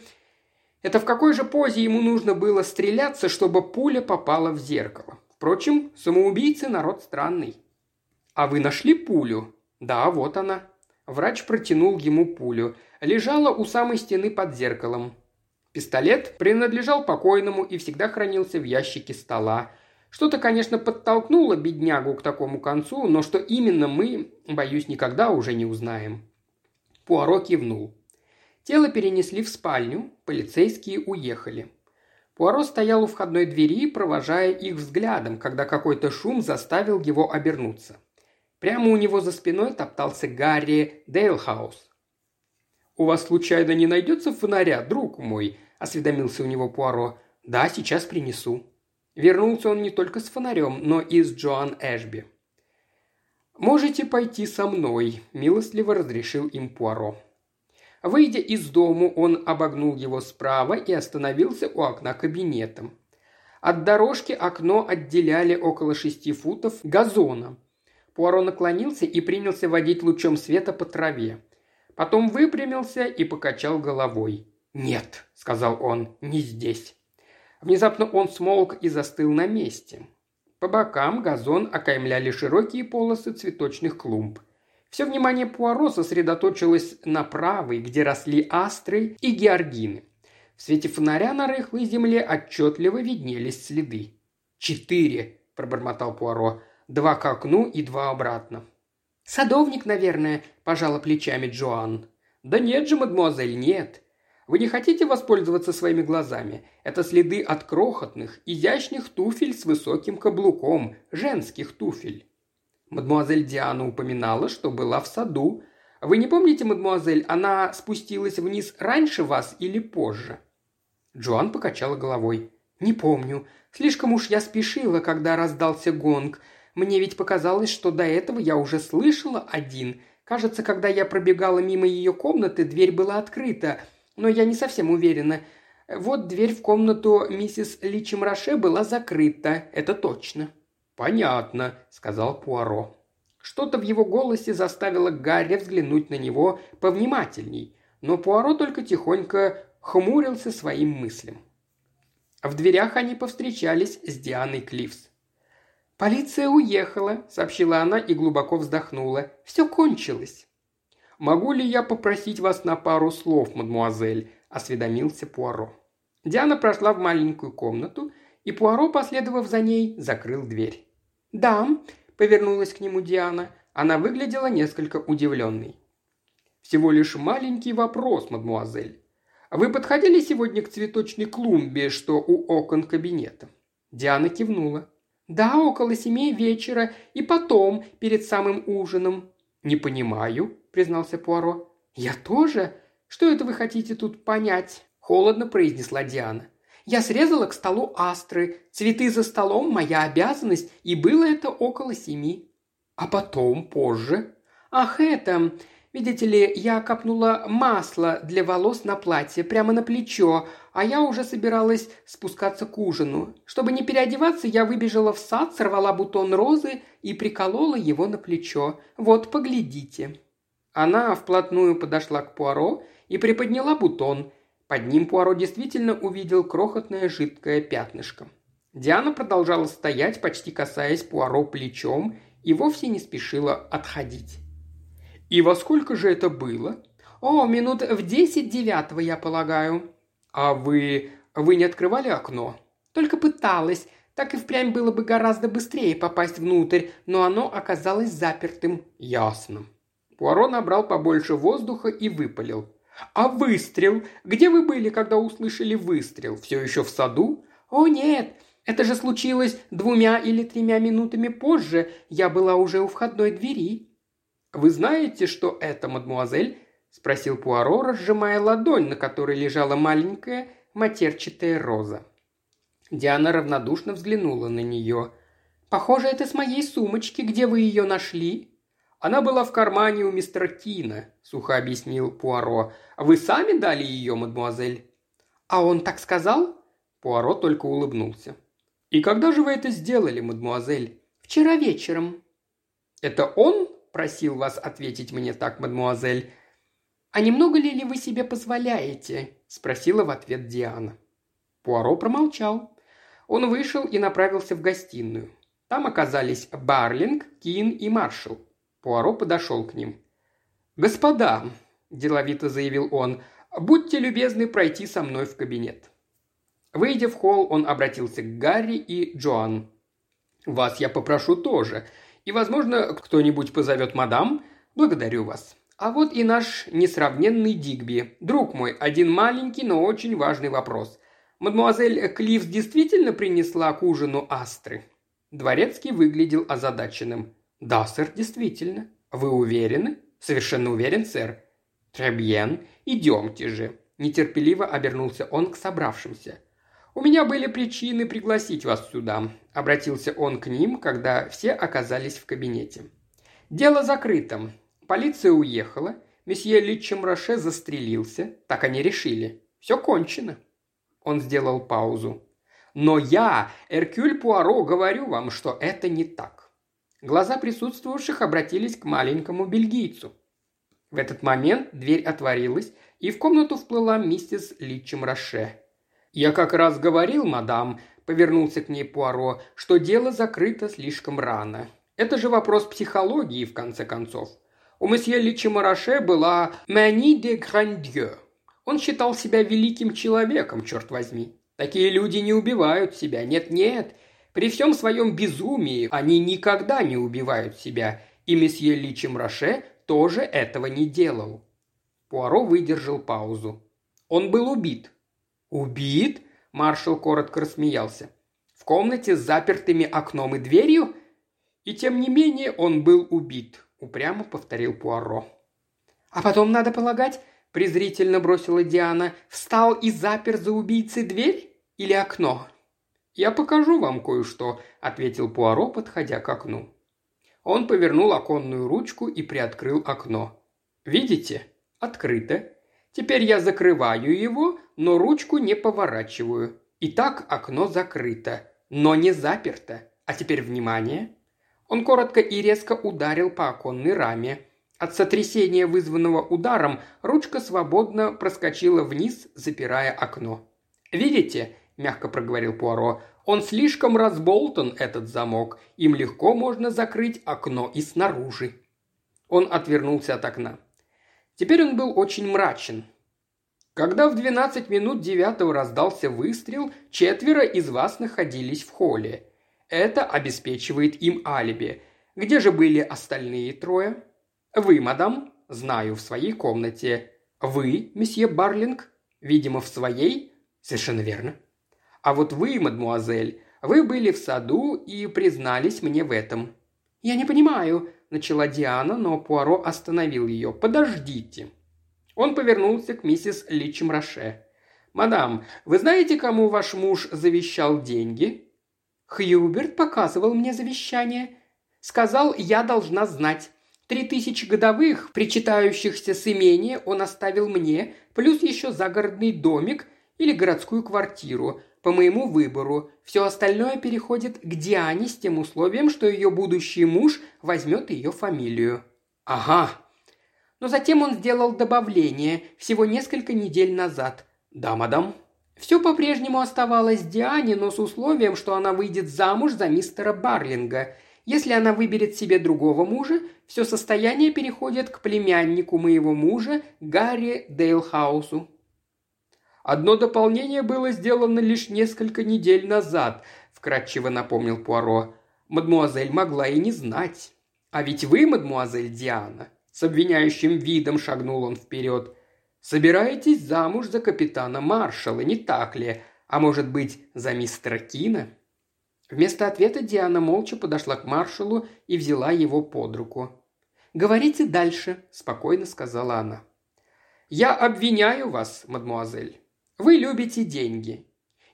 это в какой же позе ему нужно было стреляться, чтобы пуля попала в зеркало? Впрочем, самоубийцы народ странный. А вы нашли пулю? Да, вот она. Врач протянул ему пулю. Лежала у самой стены под зеркалом. Пистолет принадлежал покойному и всегда хранился в ящике стола. Что-то, конечно, подтолкнуло беднягу к такому концу, но что именно мы, боюсь, никогда уже не узнаем. Пуаро кивнул. Тело перенесли в спальню, полицейские уехали. Пуаро стоял у входной двери, провожая их взглядом, когда какой-то шум заставил его обернуться. Прямо у него за спиной топтался Гарри Дейлхаус. «У вас случайно не найдется фонаря, друг мой?» – осведомился у него Пуаро. «Да, сейчас принесу». Вернулся он не только с фонарем, но и с Джоан Эшби. «Можете пойти со мной», – милостливо разрешил им Пуаро. Выйдя из дому, он обогнул его справа и остановился у окна кабинета. От дорожки окно отделяли около шести футов газона. Пуаро наклонился и принялся водить лучом света по траве. Потом выпрямился и покачал головой. «Нет», — сказал он, — «не здесь». Внезапно он смолк и застыл на месте. По бокам газон окаймляли широкие полосы цветочных клумб – все внимание Пуаро сосредоточилось на правой, где росли астры и георгины. В свете фонаря на рыхлой земле отчетливо виднелись следы. «Четыре», – пробормотал Пуаро. «Два к окну и два обратно». «Садовник, наверное», – пожала плечами Джоан. «Да нет же, мадемуазель, нет. Вы не хотите воспользоваться своими глазами? Это следы от крохотных, изящных туфель с высоким каблуком, женских туфель. Мадмуазель Диана упоминала, что была в саду. Вы не помните, мадмуазель, она спустилась вниз раньше вас или позже?» Джоан покачала головой. «Не помню. Слишком уж я спешила, когда раздался гонг. Мне ведь показалось, что до этого я уже слышала один. Кажется, когда я пробегала мимо ее комнаты, дверь была открыта, но я не совсем уверена. Вот дверь в комнату миссис Личем Роше была закрыта, это точно». «Понятно», — сказал Пуаро. Что-то в его голосе заставило Гарри взглянуть на него повнимательней, но Пуаро только тихонько хмурился своим мыслям. В дверях они повстречались с Дианой Клифс. «Полиция уехала», — сообщила она и глубоко вздохнула. «Все кончилось». «Могу ли я попросить вас на пару слов, мадмуазель?» – осведомился Пуаро. Диана прошла в маленькую комнату, и Пуаро, последовав за ней, закрыл дверь. «Да», – повернулась к нему Диана. Она выглядела несколько удивленной. «Всего лишь маленький вопрос, мадмуазель. Вы подходили сегодня к цветочной клумбе, что у окон кабинета?» Диана кивнула. «Да, около семи вечера и потом, перед самым ужином». «Не понимаю», – признался Пуаро. «Я тоже? Что это вы хотите тут понять?» – холодно произнесла Диана. «Я срезала к столу астры. Цветы за столом – моя обязанность, и было это около семи». «А потом, позже?» «Ах, это... Видите ли, я капнула масло для волос на платье, прямо на плечо, а я уже собиралась спускаться к ужину. Чтобы не переодеваться, я выбежала в сад, сорвала бутон розы и приколола его на плечо. Вот, поглядите». Она вплотную подошла к Пуаро и приподняла бутон. Под ним Пуаро действительно увидел крохотное жидкое пятнышко. Диана продолжала стоять, почти касаясь Пуаро плечом, и вовсе не спешила отходить. «И во сколько же это было?» «О, минут в десять девятого, я полагаю». «А вы... вы не открывали окно?» «Только пыталась. Так и впрямь было бы гораздо быстрее попасть внутрь, но оно оказалось запертым». «Ясно». Пуаро набрал побольше воздуха и выпалил. «А выстрел? Где вы были, когда услышали выстрел? Все еще в саду?» «О, нет, это же случилось двумя или тремя минутами позже. Я была уже у входной двери». «Вы знаете, что это, мадмуазель?» – спросил Пуаро, разжимая ладонь, на которой лежала маленькая матерчатая роза. Диана равнодушно взглянула на нее. «Похоже, это с моей сумочки. Где вы ее нашли?» «Она была в кармане у мистера Кина», – сухо объяснил Пуаро. «Вы сами дали ее, мадмуазель?» «А он так сказал?» Пуаро только улыбнулся. «И когда же вы это сделали, мадмуазель?» «Вчера вечером». «Это он просил вас ответить мне так, мадмуазель». «А немного ли, ли вы себе позволяете?» – спросила в ответ Диана. Пуаро промолчал. Он вышел и направился в гостиную. Там оказались Барлинг, Кин и Маршал. Пуаро подошел к ним. «Господа», – деловито заявил он, – «будьте любезны пройти со мной в кабинет». Выйдя в холл, он обратился к Гарри и Джоан. «Вас я попрошу тоже. И, возможно, кто-нибудь позовет мадам. Благодарю вас. А вот и наш несравненный Дигби. Друг мой, один маленький, но очень важный вопрос. Мадмуазель Кливс действительно принесла к ужину астры?» Дворецкий выглядел озадаченным. «Да, сэр, действительно. Вы уверены?» «Совершенно уверен, сэр». «Требьен, идемте же», – нетерпеливо обернулся он к собравшимся. «У меня были причины пригласить вас сюда», – обратился он к ним, когда все оказались в кабинете. «Дело закрыто. Полиция уехала. Месье Литчем Роше застрелился. Так они решили. Все кончено». Он сделал паузу. «Но я, Эркюль Пуаро, говорю вам, что это не так». Глаза присутствующих обратились к маленькому бельгийцу. В этот момент дверь отворилась, и в комнату вплыла миссис Литчем Роше. «Я как раз говорил, мадам», – повернулся к ней Пуаро, – «что дело закрыто слишком рано. Это же вопрос психологии, в конце концов. У месье Личи Мараше была «мани де грандье». Он считал себя великим человеком, черт возьми. Такие люди не убивают себя, нет-нет. При всем своем безумии они никогда не убивают себя, и месье Личи Мараше тоже этого не делал. Пуаро выдержал паузу. Он был убит, «Убит?» – маршал коротко рассмеялся. «В комнате с запертыми окном и дверью?» «И тем не менее он был убит», – упрямо повторил Пуаро. «А потом, надо полагать, – презрительно бросила Диана, – встал и запер за убийцей дверь или окно?» «Я покажу вам кое-что», – ответил Пуаро, подходя к окну. Он повернул оконную ручку и приоткрыл окно. «Видите? Открыто. Теперь я закрываю его, но ручку не поворачиваю. Итак, окно закрыто, но не заперто. А теперь внимание. Он коротко и резко ударил по оконной раме. От сотрясения, вызванного ударом, ручка свободно проскочила вниз, запирая окно. «Видите?» – мягко проговорил Пуаро. «Он слишком разболтан, этот замок. Им легко можно закрыть окно и снаружи». Он отвернулся от окна. Теперь он был очень мрачен. Когда в 12 минут девятого раздался выстрел, четверо из вас находились в холле. Это обеспечивает им алиби. Где же были остальные трое? Вы, мадам, знаю, в своей комнате. Вы, месье Барлинг, видимо, в своей? Совершенно верно. А вот вы, мадмуазель, Вы были в саду и признались мне в этом». «Я не понимаю», – начала Диана, но Пуаро остановил ее. «Подождите». Он повернулся к миссис Личем Роше. «Мадам, вы знаете, кому ваш муж завещал деньги?» «Хьюберт показывал мне завещание. Сказал, я должна знать. Три тысячи годовых, причитающихся с имения, он оставил мне, плюс еще загородный домик или городскую квартиру, по моему выбору. Все остальное переходит к Диане с тем условием, что ее будущий муж возьмет ее фамилию». «Ага». Но затем он сделал добавление всего несколько недель назад – «Да, мадам». Все по-прежнему оставалось Диане, но с условием, что она выйдет замуж за мистера Барлинга. Если она выберет себе другого мужа, все состояние переходит к племяннику моего мужа Гарри Дейлхаусу. «Одно дополнение было сделано лишь несколько недель назад», – вкратчиво напомнил Пуаро. «Мадмуазель могла и не знать. А ведь вы, мадмуазель Диана», – с обвиняющим видом шагнул он вперед – Собираетесь замуж за капитана Маршала, не так ли? А может быть, за мистера Кина?» Вместо ответа Диана молча подошла к маршалу и взяла его под руку. «Говорите дальше», – спокойно сказала она. «Я обвиняю вас, мадмуазель. Вы любите деньги.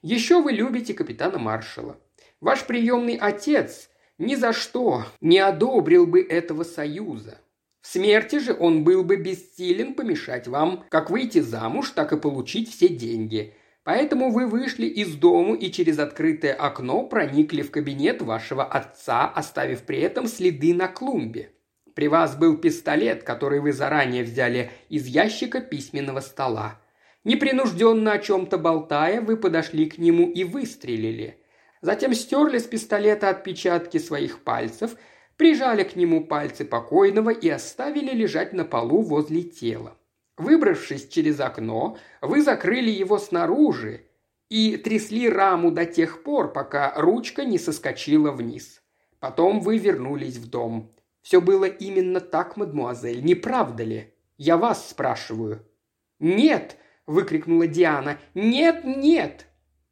Еще вы любите капитана Маршала. Ваш приемный отец ни за что не одобрил бы этого союза. В смерти же он был бы бессилен помешать вам как выйти замуж, так и получить все деньги. Поэтому вы вышли из дому и через открытое окно проникли в кабинет вашего отца, оставив при этом следы на клумбе. При вас был пистолет, который вы заранее взяли из ящика письменного стола. Непринужденно о чем-то болтая, вы подошли к нему и выстрелили. Затем стерли с пистолета отпечатки своих пальцев – прижали к нему пальцы покойного и оставили лежать на полу возле тела. Выбравшись через окно, вы закрыли его снаружи и трясли раму до тех пор, пока ручка не соскочила вниз. Потом вы вернулись в дом. Все было именно так, мадмуазель, не правда ли? Я вас спрашиваю». «Нет!» – выкрикнула Диана. «Нет, нет!»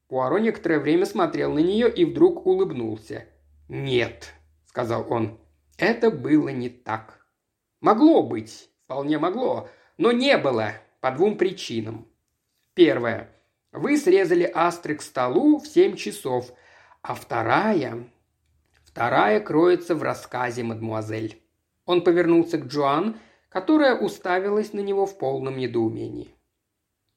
Пуаро некоторое время смотрел на нее и вдруг улыбнулся. «Нет», – сказал он. «Это было не так. Могло быть, вполне могло, но не было по двум причинам. Первое. Вы срезали астры к столу в семь часов, а вторая... Вторая кроется в рассказе, мадмуазель». Он повернулся к Джоан, которая уставилась на него в полном недоумении.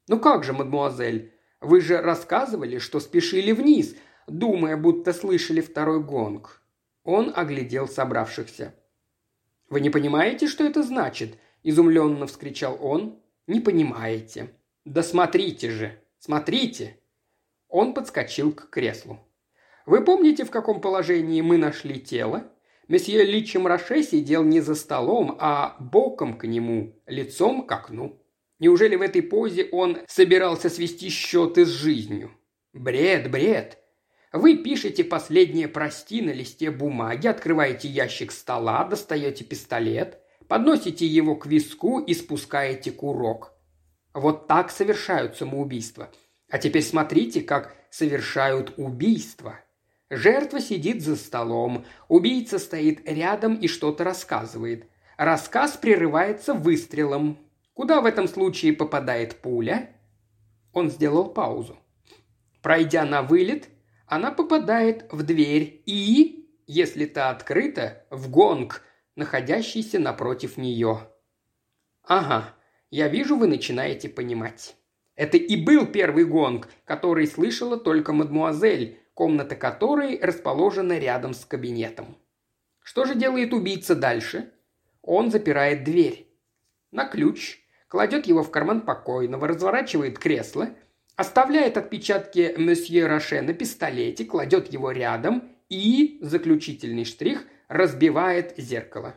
«Ну как же, мадмуазель, вы же рассказывали, что спешили вниз, думая, будто слышали второй гонг. Он оглядел собравшихся. «Вы не понимаете, что это значит?» – изумленно вскричал он. «Не понимаете. Да смотрите же! Смотрите!» Он подскочил к креслу. «Вы помните, в каком положении мы нашли тело?» Месье Личем Роше сидел не за столом, а боком к нему, лицом к окну. Неужели в этой позе он собирался свести счеты с жизнью? Бред, бред. Вы пишете последнее «прости» на листе бумаги, открываете ящик стола, достаете пистолет, подносите его к виску и спускаете курок. Вот так совершают самоубийства. А теперь смотрите, как совершают убийства. Жертва сидит за столом, убийца стоит рядом и что-то рассказывает. Рассказ прерывается выстрелом. Куда в этом случае попадает пуля? Он сделал паузу. Пройдя на вылет, она попадает в дверь и, если та открыта, в гонг, находящийся напротив нее. Ага, я вижу, вы начинаете понимать. Это и был первый гонг, который слышала только мадмуазель, комната которой расположена рядом с кабинетом. Что же делает убийца дальше? Он запирает дверь. На ключ, кладет его в карман покойного, разворачивает кресло – оставляет отпечатки месье Роше на пистолете, кладет его рядом и, заключительный штрих, разбивает зеркало.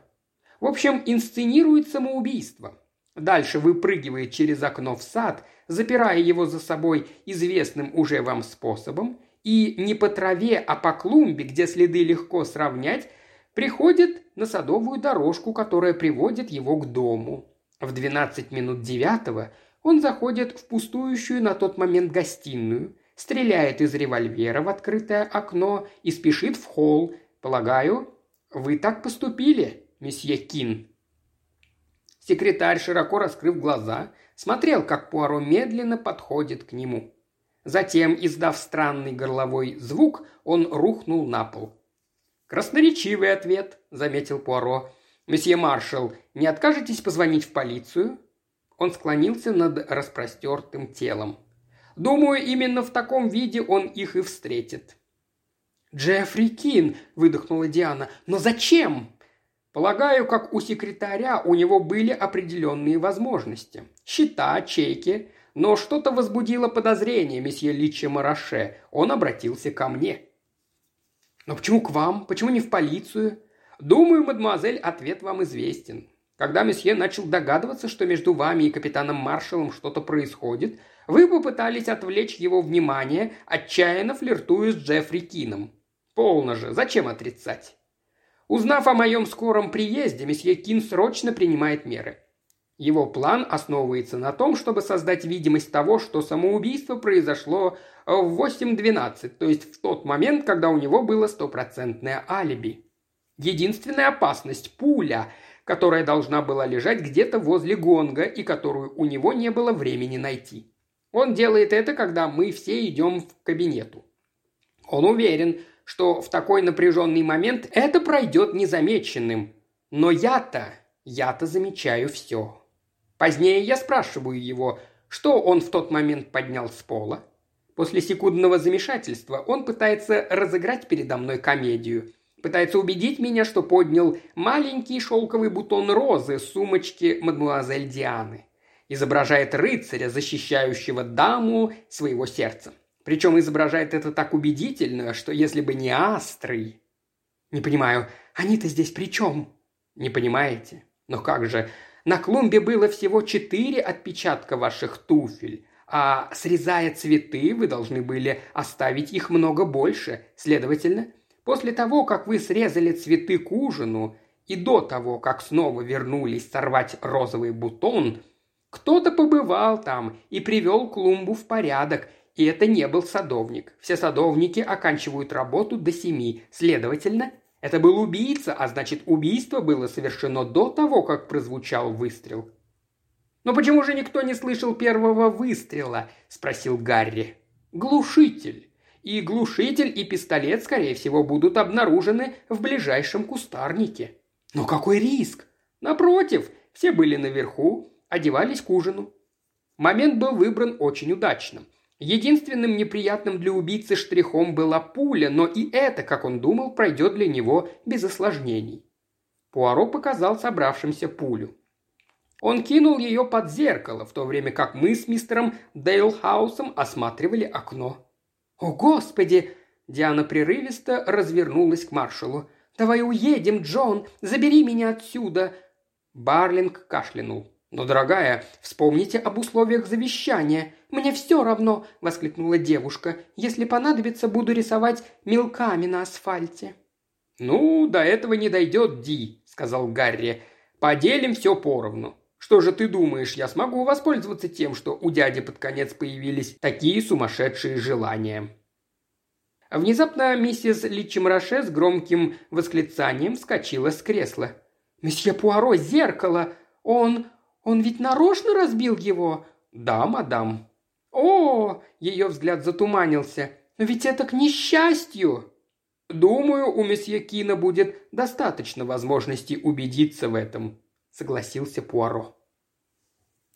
В общем, инсценирует самоубийство. Дальше выпрыгивает через окно в сад, запирая его за собой известным уже вам способом, и не по траве, а по клумбе, где следы легко сравнять, приходит на садовую дорожку, которая приводит его к дому. В 12 минут девятого он заходит в пустующую на тот момент гостиную, стреляет из револьвера в открытое окно и спешит в холл. Полагаю, вы так поступили, месье Кин?» Секретарь, широко раскрыв глаза, смотрел, как Пуаро медленно подходит к нему. Затем, издав странный горловой звук, он рухнул на пол. «Красноречивый ответ», — заметил Пуаро. «Месье маршал, не откажетесь позвонить в полицию?» Он склонился над распростертым телом. «Думаю, именно в таком виде он их и встретит». «Джеффри Кин!» – выдохнула Диана. «Но зачем?» Полагаю, как у секретаря у него были определенные возможности. Счета, чеки. Но что-то возбудило подозрение месье Личи Мараше. Он обратился ко мне. «Но почему к вам? Почему не в полицию?» «Думаю, мадемуазель, ответ вам известен. Когда месье начал догадываться, что между вами и капитаном Маршалом что-то происходит, вы попытались отвлечь его внимание, отчаянно флиртуя с Джеффри Кином. Полно же, зачем отрицать? Узнав о моем скором приезде, месье Кин срочно принимает меры. Его план основывается на том, чтобы создать видимость того, что самоубийство произошло в 8.12, то есть в тот момент, когда у него было стопроцентное алиби. Единственная опасность – пуля, которая должна была лежать где-то возле гонга и которую у него не было времени найти. Он делает это, когда мы все идем в кабинету. Он уверен, что в такой напряженный момент это пройдет незамеченным. Но я-то, я-то замечаю все. Позднее я спрашиваю его, что он в тот момент поднял с пола. После секундного замешательства он пытается разыграть передо мной комедию – Пытается убедить меня, что поднял маленький шелковый бутон розы с сумочки мадмуазель Дианы. Изображает рыцаря, защищающего даму своего сердца. Причем изображает это так убедительно, что если бы не астры... Не понимаю, они-то здесь при чем? Не понимаете? Но как же, на клумбе было всего четыре отпечатка ваших туфель, а срезая цветы, вы должны были оставить их много больше. Следовательно, После того, как вы срезали цветы к ужину, и до того, как снова вернулись сорвать розовый бутон, кто-то побывал там и привел клумбу в порядок, и это не был садовник. Все садовники оканчивают работу до семи. Следовательно, это был убийца, а значит, убийство было совершено до того, как прозвучал выстрел. «Но почему же никто не слышал первого выстрела?» – спросил Гарри. «Глушитель и глушитель, и пистолет, скорее всего, будут обнаружены в ближайшем кустарнике. Но какой риск? Напротив, все были наверху, одевались к ужину. Момент был выбран очень удачно. Единственным неприятным для убийцы штрихом была пуля, но и это, как он думал, пройдет для него без осложнений. Пуаро показал собравшимся пулю. Он кинул ее под зеркало, в то время как мы с мистером Дейлхаусом осматривали окно. «О, Господи!» Диана прерывисто развернулась к маршалу. «Давай уедем, Джон! Забери меня отсюда!» Барлинг кашлянул. «Но, дорогая, вспомните об условиях завещания. Мне все равно!» – воскликнула девушка. «Если понадобится, буду рисовать мелками на асфальте». «Ну, до этого не дойдет, Ди», – сказал Гарри. «Поделим все поровну. Что же ты думаешь, я смогу воспользоваться тем, что у дяди под конец появились такие сумасшедшие желания?» Внезапно миссис Личимраше с громким восклицанием вскочила с кресла. «Месье Пуаро, зеркало! Он... он ведь нарочно разбил его?» «Да, мадам». «О!» – ее взгляд затуманился. «Но ведь это к несчастью!» «Думаю, у месье Кина будет достаточно возможностей убедиться в этом», – согласился Пуаро.